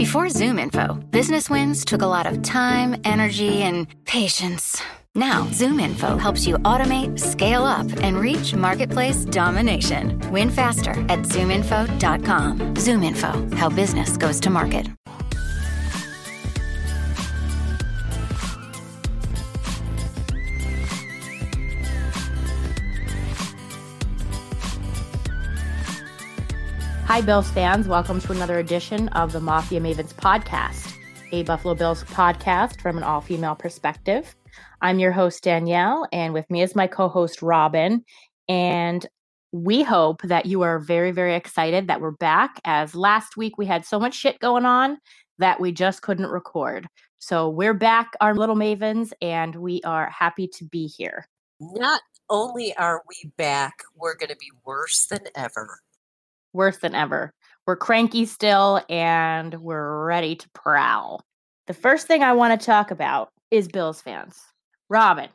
Before ZoomInfo, business wins took a lot of time, energy, and patience. Now, ZoomInfo helps you automate, scale up, and reach marketplace domination. Win faster at zoominfo.com. ZoomInfo, how business goes to market. Hi, Bills fans. Welcome to another edition of the Mafia Mavens podcast, a Buffalo Bills podcast from an all female perspective. I'm your host, Danielle, and with me is my co host, Robin. And we hope that you are very, very excited that we're back, as last week we had so much shit going on that we just couldn't record. So we're back, our little mavens, and we are happy to be here. Not only are we back, we're going to be worse than ever worse than ever. We're cranky still and we're ready to prowl. The first thing I want to talk about is Bills fans. Robin,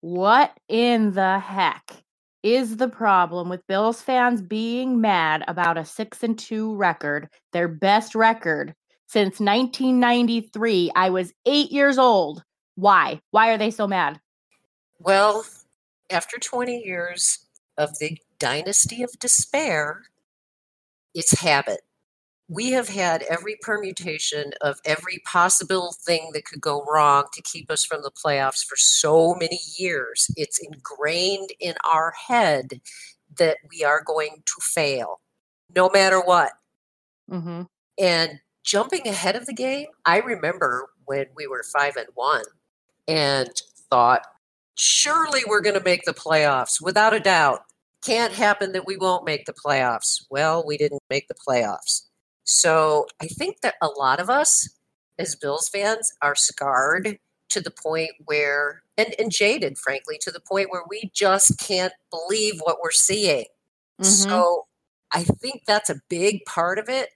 what in the heck is the problem with Bills fans being mad about a 6 and 2 record, their best record since 1993? I was 8 years old. Why? Why are they so mad? Well, after 20 years of the dynasty of despair, it's habit. We have had every permutation of every possible thing that could go wrong to keep us from the playoffs for so many years. It's ingrained in our head that we are going to fail no matter what. Mm-hmm. And jumping ahead of the game, I remember when we were five and one and thought, surely we're going to make the playoffs without a doubt can't happen that we won't make the playoffs. Well, we didn't make the playoffs. So I think that a lot of us as Bills fans are scarred to the point where, and, and jaded, frankly, to the point where we just can't believe what we're seeing. Mm-hmm. So I think that's a big part of it.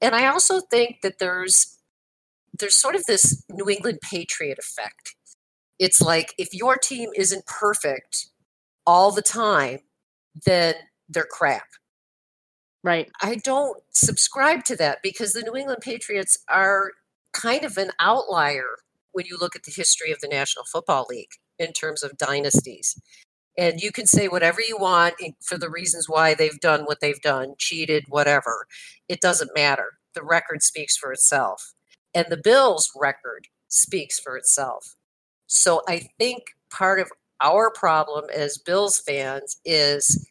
And I also think that there's there's sort of this New England Patriot effect. It's like if your team isn't perfect all the time, then they're crap. Right. I don't subscribe to that because the New England Patriots are kind of an outlier when you look at the history of the National Football League in terms of dynasties. And you can say whatever you want for the reasons why they've done what they've done, cheated, whatever. It doesn't matter. The record speaks for itself. And the Bills' record speaks for itself. So I think part of our problem as Bills fans is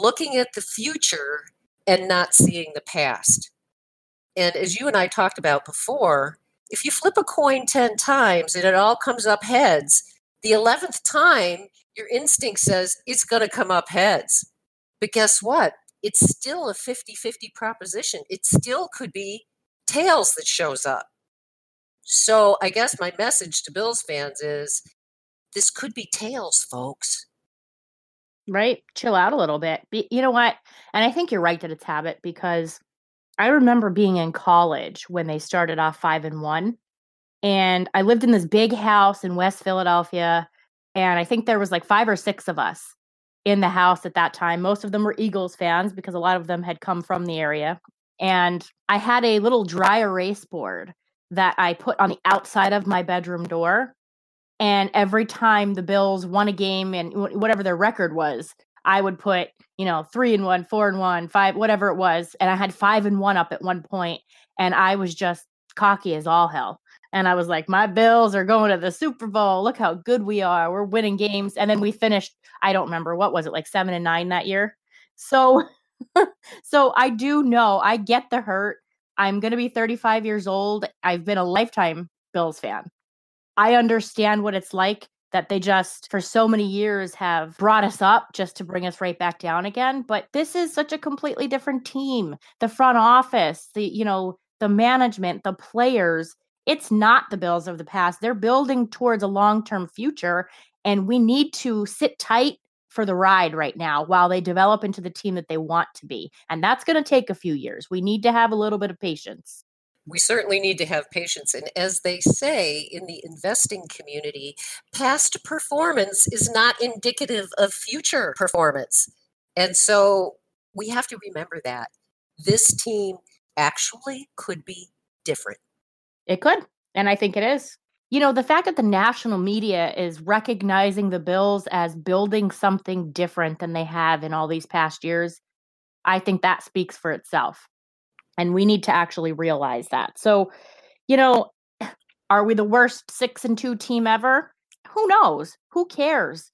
looking at the future and not seeing the past. And as you and I talked about before, if you flip a coin 10 times and it all comes up heads, the 11th time, your instinct says it's going to come up heads. But guess what? It's still a 50 50 proposition. It still could be tails that shows up. So I guess my message to Bills fans is this could be tails, folks. Right? Chill out a little bit. You know what? And I think you're right that it's habit because I remember being in college when they started off 5 and 1 and I lived in this big house in West Philadelphia and I think there was like 5 or 6 of us in the house at that time. Most of them were Eagles fans because a lot of them had come from the area. And I had a little dry erase board that I put on the outside of my bedroom door and every time the Bills won a game and whatever their record was, I would put, you know, three and one, four and one, five, whatever it was. And I had five and one up at one point, and I was just cocky as all hell. And I was like, my Bills are going to the Super Bowl. Look how good we are. We're winning games. And then we finished, I don't remember, what was it, like seven and nine that year? So, so I do know, I get the hurt. I'm going to be 35 years old. I've been a lifetime Bills fan. I understand what it's like that they just for so many years have brought us up just to bring us right back down again but this is such a completely different team. The front office the you know the management the players it's not the bills of the past. They're building towards a long-term future and we need to sit tight for the ride right now while they develop into the team that they want to be and that's going to take a few years. We need to have a little bit of patience we certainly need to have patience. And as they say in the investing community, past performance is not indicative of future performance. And so we have to remember that this team actually could be different. It could. And I think it is. You know, the fact that the national media is recognizing the Bills as building something different than they have in all these past years, I think that speaks for itself. And we need to actually realize that. So, you know, are we the worst six and two team ever? Who knows? Who cares?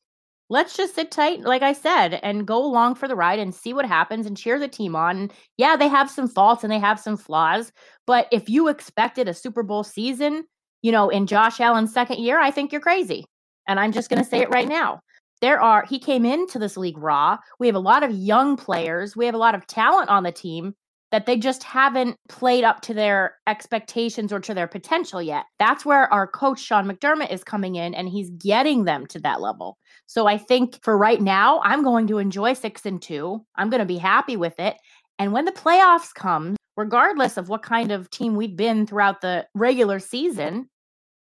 Let's just sit tight, like I said, and go along for the ride and see what happens and cheer the team on. yeah, they have some faults and they have some flaws, but if you expected a Super Bowl season, you know, in Josh Allen's second year, I think you're crazy. And I'm just going to say it right now. There are, he came into this league raw. We have a lot of young players. We have a lot of talent on the team that they just haven't played up to their expectations or to their potential yet. That's where our coach, Sean McDermott, is coming in and he's getting them to that level. So I think for right now, I'm going to enjoy six and two. I'm going to be happy with it. And when the playoffs come, regardless of what kind of team we've been throughout the regular season,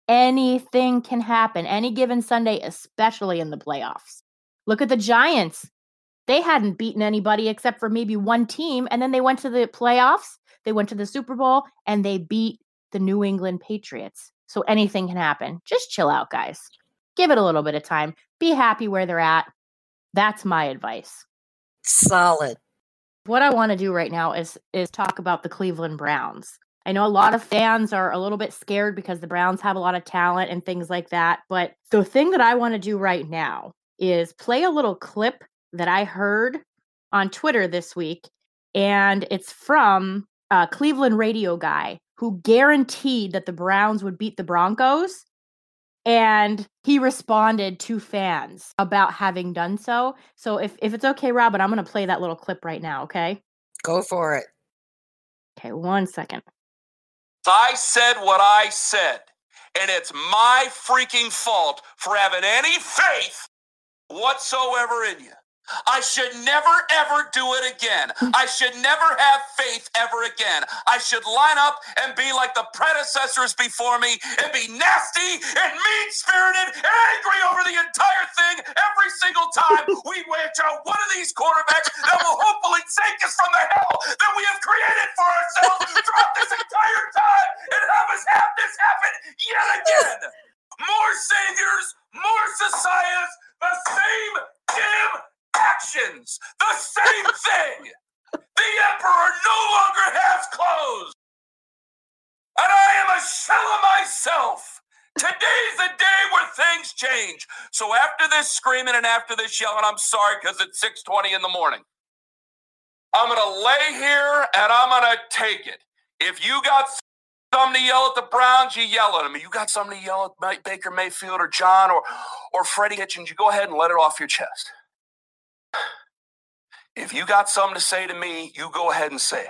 anything can happen any given Sunday, especially in the playoffs. Look at the Giants they hadn't beaten anybody except for maybe one team. And then they went to the playoffs, they went to the Super Bowl, and they beat the New England Patriots. So anything can happen. Just chill out, guys. Give it a little bit of time. Be happy where they're at. That's my advice. Solid. What I want to do right now is is talk about the Cleveland Browns. I know a lot of fans are a little bit scared because the Browns have a lot of talent and things like that, but the thing that I want to do right now is play a little clip that I heard on Twitter this week, and it's from a Cleveland radio guy who guaranteed that the Browns would beat the Broncos. And he responded to fans about having done so. So if, if it's okay, Robin, I'm going to play that little clip right now, okay? Go for it. Okay, one second. I said what I said, and it's my freaking fault for having any faith whatsoever in you. I should never ever do it again. I should never have faith ever again. I should line up and be like the predecessors before me and be nasty and mean spirited and angry over the entire thing every single time we watch out one of these quarterbacks that will hopefully take us from the hell that we have created for ourselves throughout this entire time and have us have this happen yet again. More saviors, more societies, the same damn actions the same thing. the emperor no longer has clothes. And I am a shell of myself. Today's the day where things change. So after this screaming and after this yelling, I'm sorry because it's 6:20 in the morning. I'm gonna lay here and I'm gonna take it. If you got something to yell at the Browns, you yell at them. If you got something to yell at Baker Mayfield or John or or Freddie Kitchens, you go ahead and let it off your chest. If you got something to say to me, you go ahead and say it.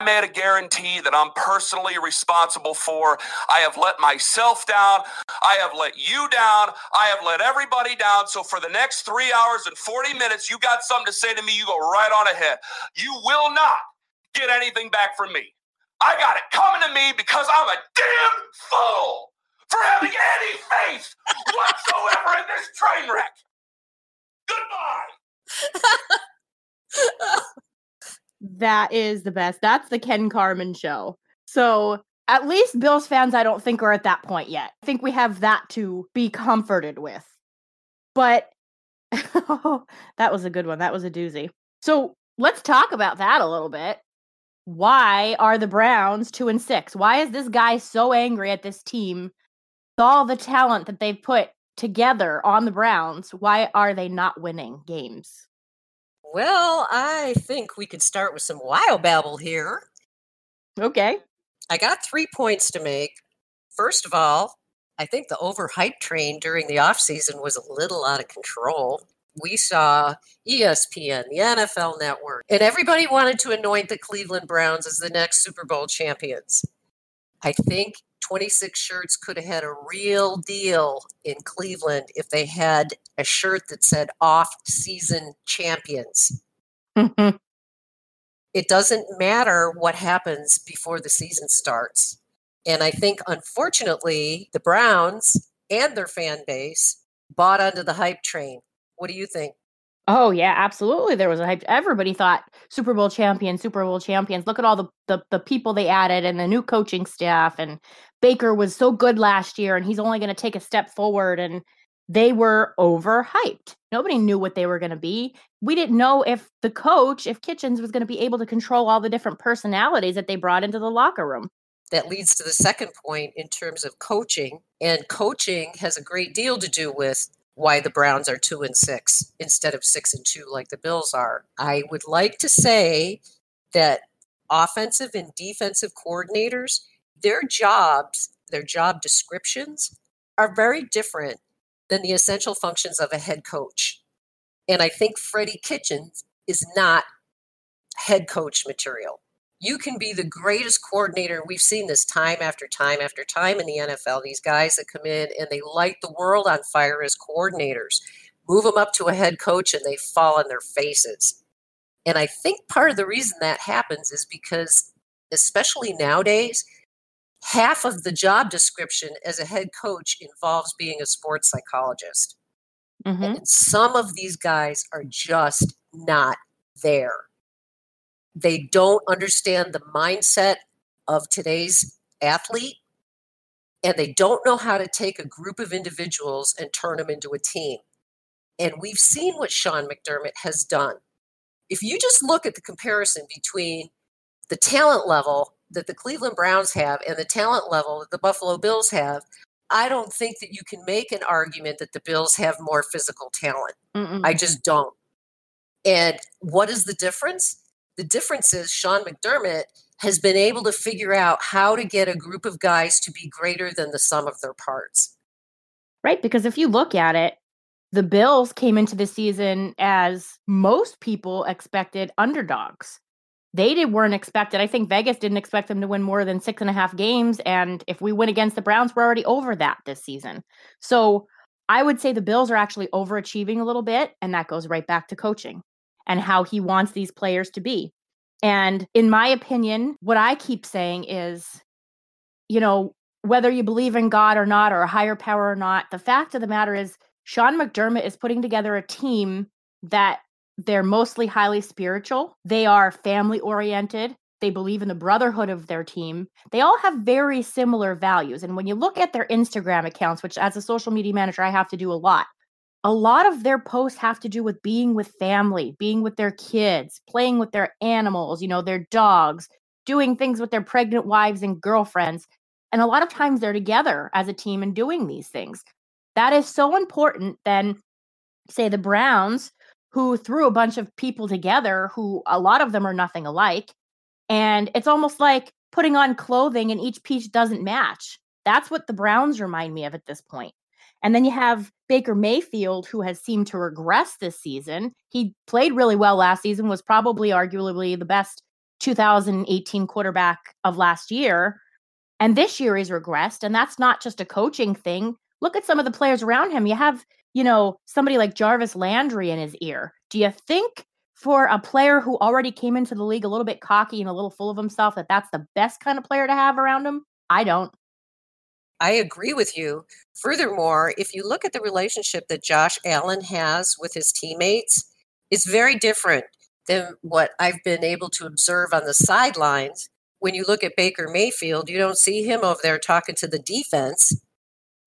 I made a guarantee that I'm personally responsible for. I have let myself down. I have let you down. I have let everybody down. So for the next three hours and 40 minutes, you got something to say to me, you go right on ahead. You will not get anything back from me. I got it coming to me because I'm a damn fool for having any faith whatsoever in this train wreck. Goodbye. that is the best. That's the Ken Carman show. So at least Bills fans, I don't think are at that point yet. I think we have that to be comforted with. But that was a good one. That was a doozy. So let's talk about that a little bit. Why are the Browns two and six? Why is this guy so angry at this team? With all the talent that they've put together on the Browns, why are they not winning games? Well, I think we could start with some wild babble here. Okay. I got three points to make. First of all, I think the overhyped train during the offseason was a little out of control. We saw ESPN, the NFL network, and everybody wanted to anoint the Cleveland Browns as the next Super Bowl champions. I think 26 shirts could have had a real deal in Cleveland if they had a shirt that said off season champions. Mm-hmm. It doesn't matter what happens before the season starts. And I think, unfortunately, the Browns and their fan base bought onto the hype train. What do you think? Oh yeah, absolutely. There was a hype. Everybody thought Super Bowl champions, Super Bowl champions. Look at all the, the the people they added and the new coaching staff. And Baker was so good last year, and he's only going to take a step forward. And they were overhyped. Nobody knew what they were going to be. We didn't know if the coach, if Kitchens was going to be able to control all the different personalities that they brought into the locker room. That leads to the second point in terms of coaching. And coaching has a great deal to do with why the Browns are two and six instead of six and two like the Bills are. I would like to say that offensive and defensive coordinators, their jobs, their job descriptions are very different than the essential functions of a head coach. And I think Freddie Kitchens is not head coach material. You can be the greatest coordinator. We've seen this time after time after time in the NFL. These guys that come in and they light the world on fire as coordinators, move them up to a head coach and they fall on their faces. And I think part of the reason that happens is because, especially nowadays, half of the job description as a head coach involves being a sports psychologist. Mm-hmm. And some of these guys are just not there. They don't understand the mindset of today's athlete, and they don't know how to take a group of individuals and turn them into a team. And we've seen what Sean McDermott has done. If you just look at the comparison between the talent level that the Cleveland Browns have and the talent level that the Buffalo Bills have, I don't think that you can make an argument that the Bills have more physical talent. Mm-mm. I just don't. And what is the difference? The difference is Sean McDermott has been able to figure out how to get a group of guys to be greater than the sum of their parts. Right. Because if you look at it, the Bills came into the season as most people expected underdogs they did, weren't expected. I think Vegas didn't expect them to win more than six and a half games. And if we win against the Browns, we're already over that this season. So I would say the Bills are actually overachieving a little bit. And that goes right back to coaching and how he wants these players to be. And in my opinion, what I keep saying is, you know, whether you believe in God or not, or a higher power or not, the fact of the matter is, Sean McDermott is putting together a team that they're mostly highly spiritual. They are family oriented. They believe in the brotherhood of their team. They all have very similar values. And when you look at their Instagram accounts, which as a social media manager, I have to do a lot, a lot of their posts have to do with being with family, being with their kids, playing with their animals, you know, their dogs, doing things with their pregnant wives and girlfriends. And a lot of times they're together as a team and doing these things. That is so important. Then, say, the Browns who threw a bunch of people together who a lot of them are nothing alike. And it's almost like putting on clothing and each piece doesn't match. That's what the Browns remind me of at this point. And then you have Baker Mayfield, who has seemed to regress this season. He played really well last season, was probably arguably the best 2018 quarterback of last year. And this year he's regressed. And that's not just a coaching thing. Look at some of the players around him. You have you know, somebody like Jarvis Landry in his ear. Do you think for a player who already came into the league a little bit cocky and a little full of himself that that's the best kind of player to have around him? I don't. I agree with you. Furthermore, if you look at the relationship that Josh Allen has with his teammates, it's very different than what I've been able to observe on the sidelines. When you look at Baker Mayfield, you don't see him over there talking to the defense.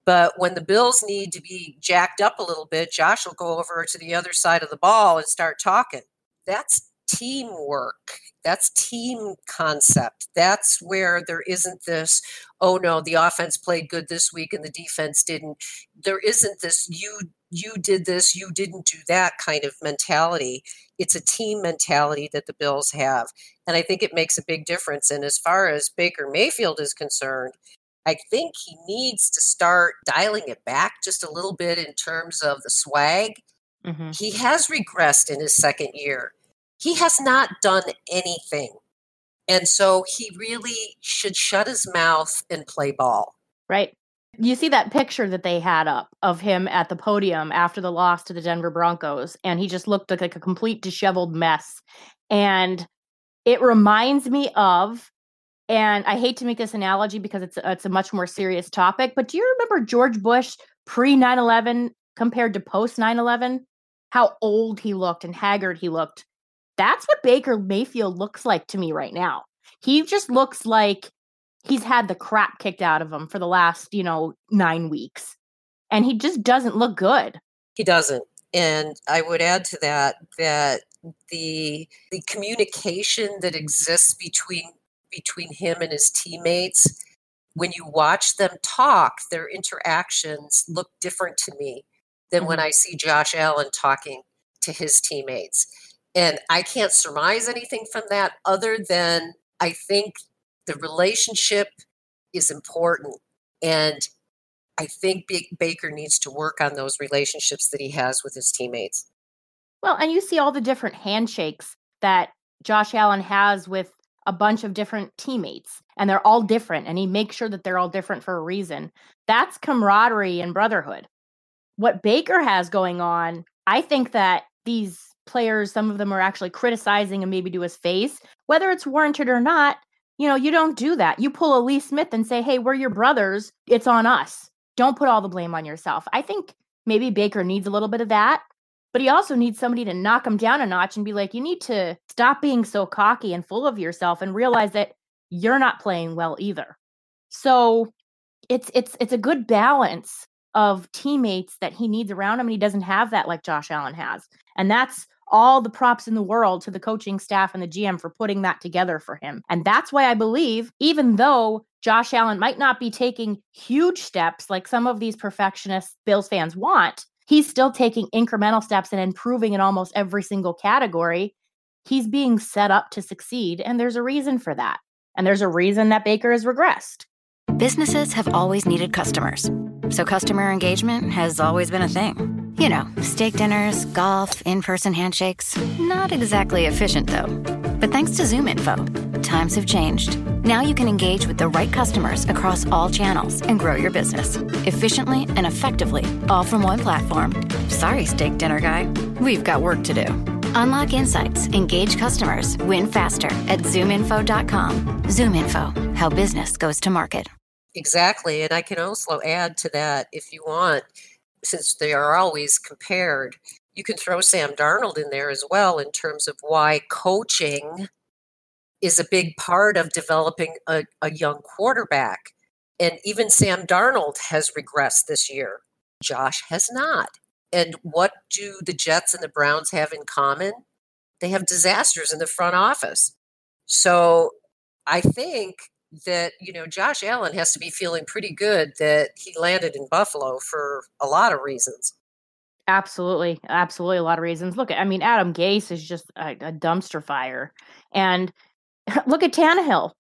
But when the Bills need to be jacked up a little bit, Josh will go over to the other side of the ball and start talking. That's teamwork. That's team concept. That's where there isn't this, oh no, the offense played good this week and the defense didn't. There isn't this you you did this, you didn't do that kind of mentality. It's a team mentality that the Bills have. And I think it makes a big difference. And as far as Baker Mayfield is concerned, I think he needs to start dialing it back just a little bit in terms of the swag. Mm-hmm. He has regressed in his second year. He has not done anything. And so he really should shut his mouth and play ball. Right. You see that picture that they had up of him at the podium after the loss to the Denver Broncos, and he just looked like a complete disheveled mess. And it reminds me of and I hate to make this analogy because it's it's a much more serious topic, but do you remember George Bush pre 9/11 compared to post 9/11? how old he looked and haggard he looked. That's what Baker Mayfield looks like to me right now. He just looks like he's had the crap kicked out of him for the last, you know, nine weeks. And he just doesn't look good. He doesn't. And I would add to that that the the communication that exists between between him and his teammates when you watch them talk their interactions look different to me than mm-hmm. when i see josh allen talking to his teammates and i can't surmise anything from that other than i think the relationship is important and i think baker needs to work on those relationships that he has with his teammates well, and you see all the different handshakes that Josh Allen has with a bunch of different teammates, and they're all different, and he makes sure that they're all different for a reason. That's camaraderie and brotherhood. What Baker has going on, I think that these players, some of them are actually criticizing him maybe to his face, whether it's warranted or not. You know, you don't do that. You pull a Lee Smith and say, hey, we're your brothers. It's on us. Don't put all the blame on yourself. I think maybe Baker needs a little bit of that but he also needs somebody to knock him down a notch and be like, you need to stop being so cocky and full of yourself and realize that you're not playing well either. So it's it's it's a good balance of teammates that he needs around him and he doesn't have that like Josh Allen has. And that's all the props in the world to the coaching staff and the GM for putting that together for him. And that's why I believe even though Josh Allen might not be taking huge steps like some of these perfectionist Bills fans want, he's still taking incremental steps and improving in almost every single category. He's being set up to succeed, and there's a reason for that. And there's a reason that Baker has regressed. Businesses have always needed customers. So customer engagement has always been a thing. You know, steak dinners, golf, in person handshakes. Not exactly efficient, though. But thanks to ZoomInfo, times have changed. Now you can engage with the right customers across all channels and grow your business efficiently and effectively, all from one platform. Sorry, steak dinner guy. We've got work to do. Unlock insights, engage customers, win faster at zoominfo.com. ZoomInfo, how business goes to market. Exactly. And I can also add to that if you want, since they are always compared, you can throw Sam Darnold in there as well in terms of why coaching is a big part of developing a, a young quarterback. And even Sam Darnold has regressed this year. Josh has not. And what do the Jets and the Browns have in common? They have disasters in the front office. So I think that, you know, Josh Allen has to be feeling pretty good that he landed in Buffalo for a lot of reasons. Absolutely. Absolutely. A lot of reasons. Look, I mean, Adam Gase is just a, a dumpster fire. And look at Tannehill.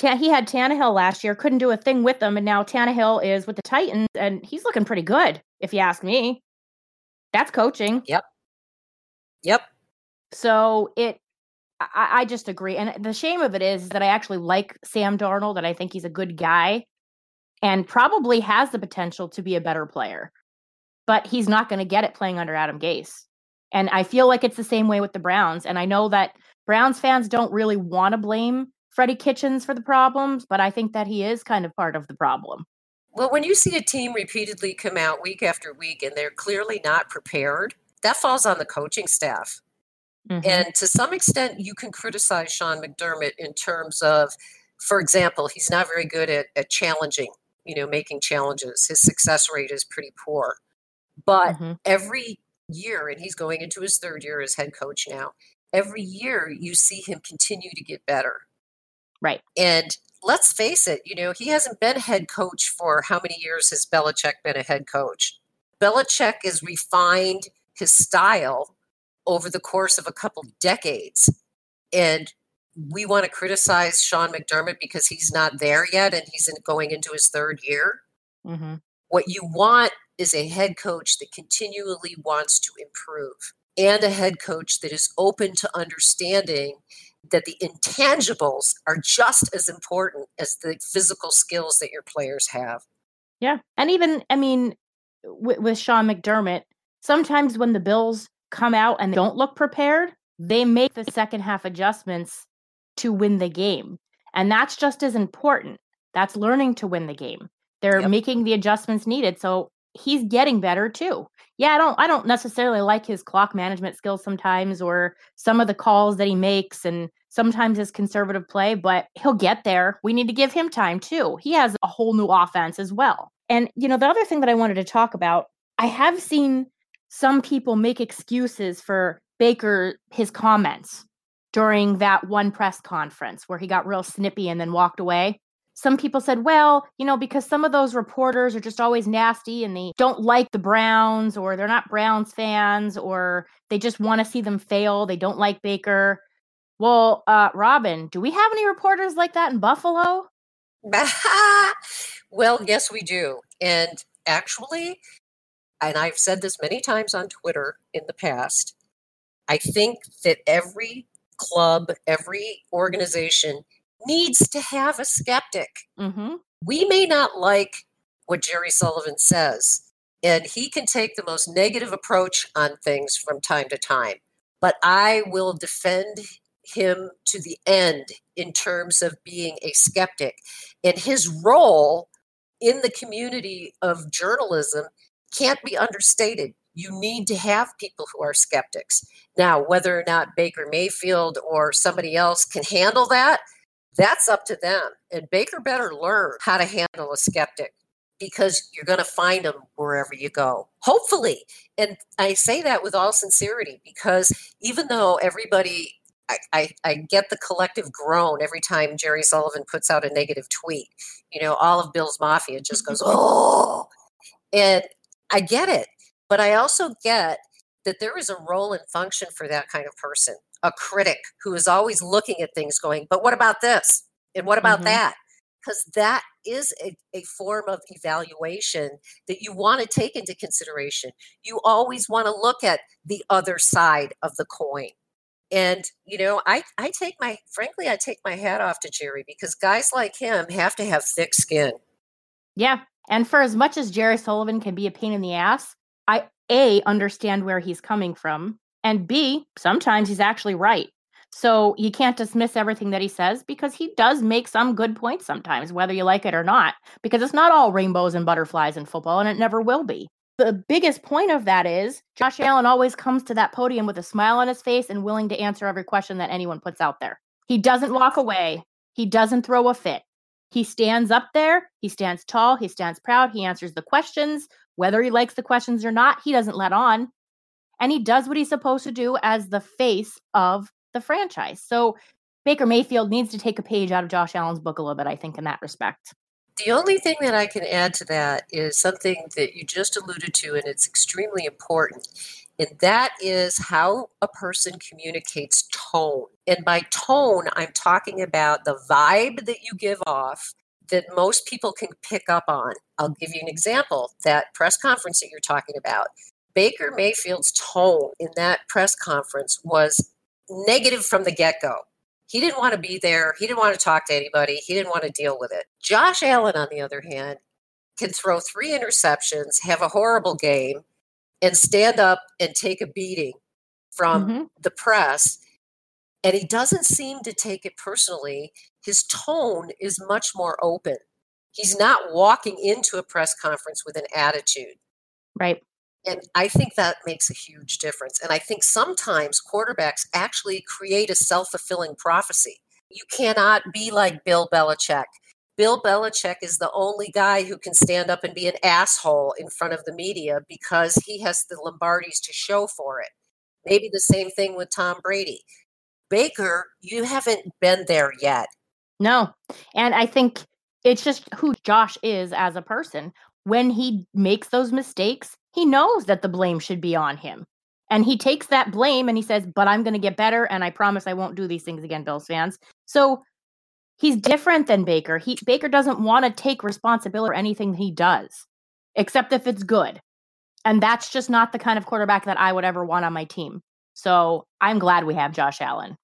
He had Tannehill last year, couldn't do a thing with them, and now Tannehill is with the Titans, and he's looking pretty good, if you ask me. That's coaching. Yep. Yep. So it, I, I just agree, and the shame of it is that I actually like Sam Darnold, and I think he's a good guy, and probably has the potential to be a better player, but he's not going to get it playing under Adam Gase. And I feel like it's the same way with the Browns, and I know that Browns fans don't really want to blame Freddie Kitchens for the problems, but I think that he is kind of part of the problem. Well, when you see a team repeatedly come out week after week and they're clearly not prepared, that falls on the coaching staff. Mm-hmm. And to some extent, you can criticize Sean McDermott in terms of, for example, he's not very good at, at challenging, you know, making challenges. His success rate is pretty poor. But mm-hmm. every year, and he's going into his third year as head coach now, every year you see him continue to get better. Right. And let's face it, you know, he hasn't been head coach for how many years has Belichick been a head coach? Belichick has refined his style over the course of a couple decades. And we want to criticize Sean McDermott because he's not there yet and he's in, going into his third year. Mm-hmm. What you want is a head coach that continually wants to improve and a head coach that is open to understanding that the intangibles are just as important as the physical skills that your players have. Yeah. And even, I mean, with, with Sean McDermott, sometimes when the Bills come out and don't look prepared, they make the second half adjustments to win the game. And that's just as important. That's learning to win the game. They're yep. making the adjustments needed. So he's getting better too. Yeah, I don't I don't necessarily like his clock management skills sometimes or some of the calls that he makes and sometimes his conservative play, but he'll get there. We need to give him time too. He has a whole new offense as well. And you know, the other thing that I wanted to talk about, I have seen some people make excuses for Baker his comments during that one press conference where he got real snippy and then walked away some people said, well, you know, because some of those reporters are just always nasty and they don't like the Browns or they're not Browns fans or they just want to see them fail. They don't like Baker. Well, uh, Robin, do we have any reporters like that in Buffalo? well, yes, we do. And actually, and I've said this many times on Twitter in the past, I think that every club, every organization needs to have a skeptic. Mm-hmm. We may not like what Jerry Sullivan says, and he can take the most negative approach on things from time to time. But I will defend him to the end in terms of being a skeptic. And his role in the community of journalism can't be understated. You need to have people who are skeptics. Now, whether or not Baker Mayfield or somebody else can handle that, that's up to them. And Baker better learn how to handle a skeptic because you're going to find them wherever you go. Hopefully. And I say that with all sincerity because even though everybody, I, I, I, get the collective groan every time Jerry Sullivan puts out a negative tweet. You know, all of Bill's Mafia just goes, oh. And I get it. But I also get that there is a role and function for that kind of person a critic who is always looking at things going, but what about this? And what about mm-hmm. that? Because that is a, a form of evaluation that you want to take into consideration. You always want to look at the other side of the coin. And, you know, I, I take my, frankly, I take my hat off to Jerry because guys like him have to have thick skin. Yeah. And for as much as Jerry Sullivan can be a pain in the ass, I A, understand where he's coming from. And B, sometimes he's actually right. So you can't dismiss everything that he says because he does make some good points sometimes, whether you like it or not, because it's not all rainbows and butterflies in football, and it never will be. The biggest point of that is Josh Allen always comes to that podium with a smile on his face and willing to answer every question that anyone puts out there. He doesn't walk away, he doesn't throw a fit. He stands up there, he stands tall, he stands proud, he answers the questions. Whether he likes the questions or not, he doesn't let on and he does what he's supposed to do as the face of the franchise. So Baker Mayfield needs to take a page out of Josh Allen's book a little bit, I think, in that respect. The only thing that I can add to that is something that you just alluded to, and it's extremely important. And that is how a person communicates tone. And by tone, I'm talking about the vibe that you give off that most people can pick up on. I'll give you an example that press conference that you're talking about. Baker Mayfield's tone in that press conference was negative from the get go. He didn't want to be there. He didn't want to talk to anybody. He didn't want to deal with it. Josh Allen, on the other hand, can throw three interceptions, have a horrible game, and stand up and take a beating from mm-hmm. the press. And he doesn't seem to take it personally. His tone is much more open. He's not walking into a press conference with an attitude. Right. And I think that makes a huge difference. And I think sometimes quarterbacks actually create a self fulfilling prophecy. You cannot be like Bill Belichick. Bill Belichick is the only guy who can stand up and be an asshole in front of the media because he has the Lombardis to show for it. Maybe the same thing with Tom Brady. Baker, you haven't been there yet. No. And I think it's just who Josh is as a person. When he makes those mistakes, he knows that the blame should be on him. And he takes that blame and he says, But I'm going to get better. And I promise I won't do these things again, Bills fans. So he's different than Baker. He Baker doesn't want to take responsibility for anything he does, except if it's good. And that's just not the kind of quarterback that I would ever want on my team. So I'm glad we have Josh Allen.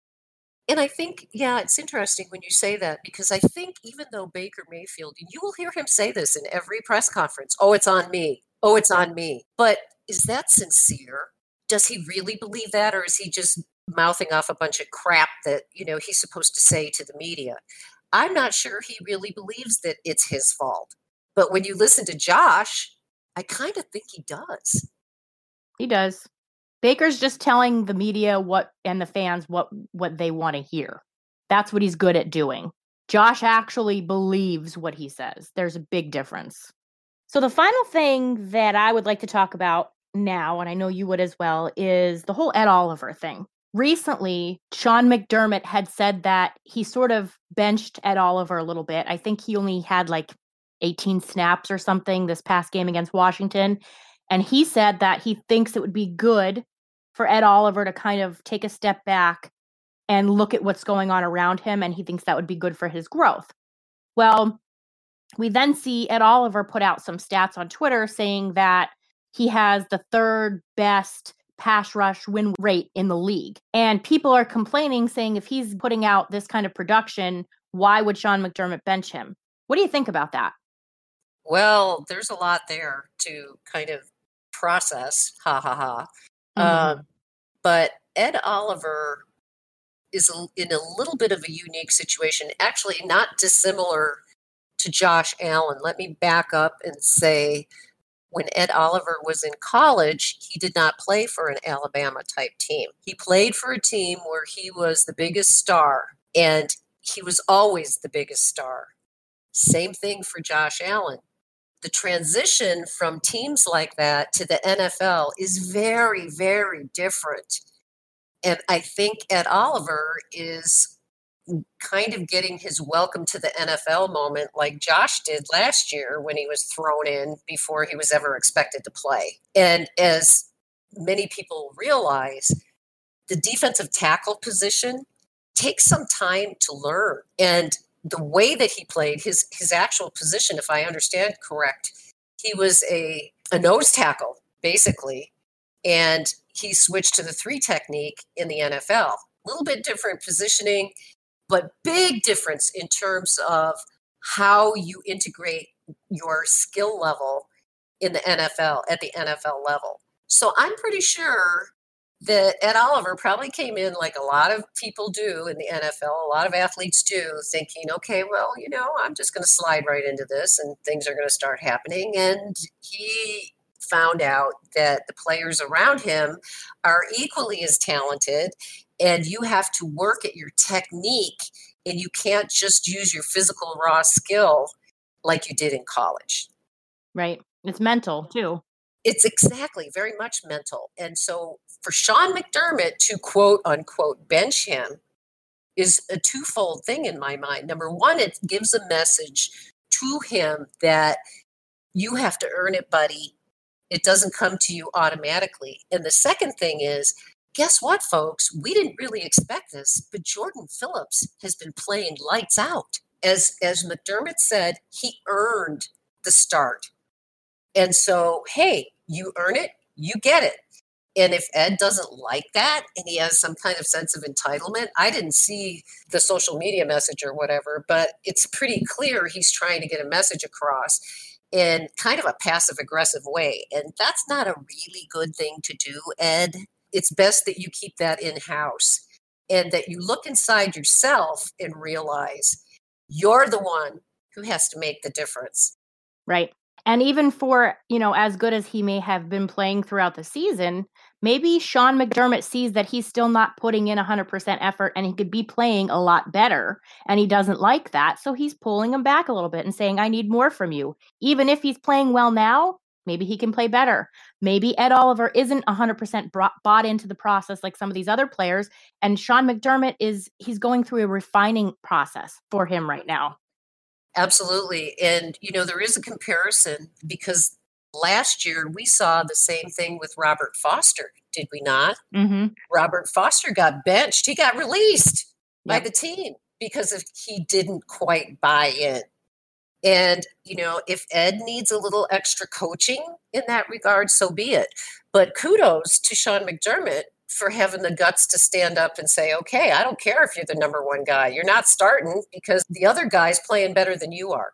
And I think, yeah, it's interesting when you say that because I think even though Baker Mayfield, you will hear him say this in every press conference oh, it's on me oh, it's on me. But is that sincere? Does he really believe that? Or is he just mouthing off a bunch of crap that, you know, he's supposed to say to the media? I'm not sure he really believes that it's his fault. But when you listen to Josh, I kind of think he does. He does. Baker's just telling the media what and the fans what what they want to hear. That's what he's good at doing. Josh actually believes what he says. There's a big difference. So the final thing that I would like to talk about now, and I know you would as well, is the whole Ed Oliver thing. Recently, Sean McDermott had said that he sort of benched Ed Oliver a little bit. I think he only had like 18 snaps or something this past game against Washington. And he said that he thinks it would be good for Ed Oliver to kind of take a step back and look at what's going on around him. And he thinks that would be good for his growth. Well, we then see Ed Oliver put out some stats on Twitter saying that he has the third best pass rush win rate in the league. And people are complaining, saying if he's putting out this kind of production, why would Sean McDermott bench him? What do you think about that? Well, there's a lot there to kind of process. Ha ha ha. Mm-hmm. Um, but Ed Oliver is in a little bit of a unique situation, actually, not dissimilar to Josh Allen. Let me back up and say when Ed Oliver was in college, he did not play for an Alabama type team. He played for a team where he was the biggest star, and he was always the biggest star. Same thing for Josh Allen the transition from teams like that to the NFL is very, very different. And I think Ed Oliver is kind of getting his welcome to the NFL moment like Josh did last year when he was thrown in before he was ever expected to play. And as many people realize, the defensive tackle position takes some time to learn. And the way that he played, his his actual position, if I understand correct, he was a a nose tackle basically, and he switched to the three technique in the NFL. A little bit different positioning, but big difference in terms of how you integrate your skill level in the NFL at the NFL level. So I'm pretty sure that Ed Oliver probably came in like a lot of people do in the NFL, a lot of athletes do, thinking, okay, well, you know, I'm just going to slide right into this and things are going to start happening. And he found out that the players around him are equally as talented and you have to work at your technique and you can't just use your physical raw skill like you did in college. Right. It's mental too. It's exactly very much mental. And so for Sean McDermott to quote unquote bench him is a twofold thing in my mind. Number one, it gives a message to him that you have to earn it, buddy. It doesn't come to you automatically. And the second thing is, guess what, folks? We didn't really expect this, but Jordan Phillips has been playing lights out. As as McDermott said, he earned the start. And so, hey, you earn it, you get it. And if Ed doesn't like that and he has some kind of sense of entitlement, I didn't see the social media message or whatever, but it's pretty clear he's trying to get a message across in kind of a passive aggressive way. And that's not a really good thing to do, Ed. It's best that you keep that in house and that you look inside yourself and realize you're the one who has to make the difference. Right. And even for, you know, as good as he may have been playing throughout the season, maybe Sean McDermott sees that he's still not putting in 100% effort and he could be playing a lot better. And he doesn't like that. So he's pulling him back a little bit and saying, I need more from you. Even if he's playing well now, maybe he can play better. Maybe Ed Oliver isn't 100% bought into the process like some of these other players. And Sean McDermott is, he's going through a refining process for him right now. Absolutely. And, you know, there is a comparison because last year we saw the same thing with Robert Foster, did we not? Mm-hmm. Robert Foster got benched, he got released yep. by the team because of, he didn't quite buy in. And, you know, if Ed needs a little extra coaching in that regard, so be it. But kudos to Sean McDermott for having the guts to stand up and say, okay, I don't care if you're the number one guy. You're not starting because the other guy's playing better than you are.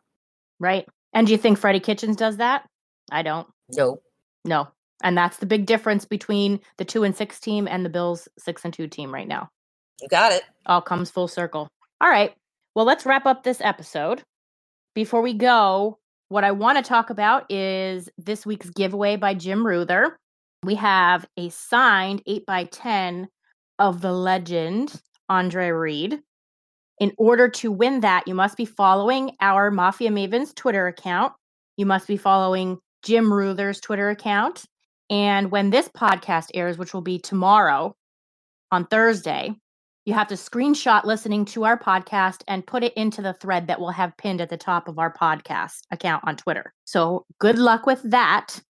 Right. And do you think Freddie Kitchens does that? I don't. No. No. And that's the big difference between the two and six team and the Bills six and two team right now. You got it. All comes full circle. All right. Well, let's wrap up this episode. Before we go, what I want to talk about is this week's giveaway by Jim Ruther. We have a signed 8 by 10 of the legend, Andre Reed. In order to win that, you must be following our Mafia Mavens Twitter account. You must be following Jim Ruther's Twitter account. And when this podcast airs, which will be tomorrow on Thursday, you have to screenshot listening to our podcast and put it into the thread that we'll have pinned at the top of our podcast account on Twitter. So good luck with that.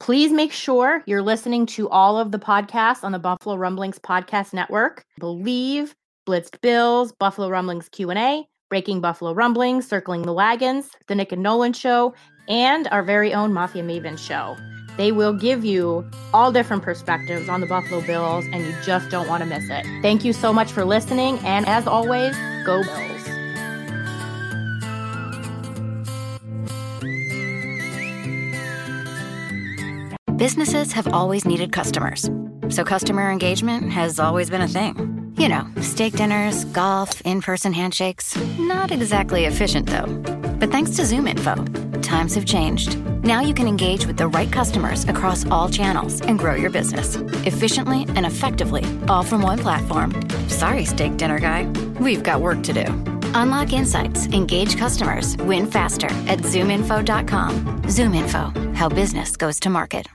Please make sure you're listening to all of the podcasts on the Buffalo Rumblings podcast network. Believe, Blitzed Bills, Buffalo Rumblings Q&A, Breaking Buffalo Rumblings, Circling the Wagons, The Nick and Nolan Show, and our very own Mafia Maven Show. They will give you all different perspectives on the Buffalo Bills, and you just don't want to miss it. Thank you so much for listening, and as always, go Bills. Businesses have always needed customers. So customer engagement has always been a thing. You know, steak dinners, golf, in person handshakes. Not exactly efficient, though. But thanks to ZoomInfo, times have changed. Now you can engage with the right customers across all channels and grow your business efficiently and effectively, all from one platform. Sorry, steak dinner guy. We've got work to do. Unlock insights, engage customers, win faster at zoominfo.com. ZoomInfo, how business goes to market.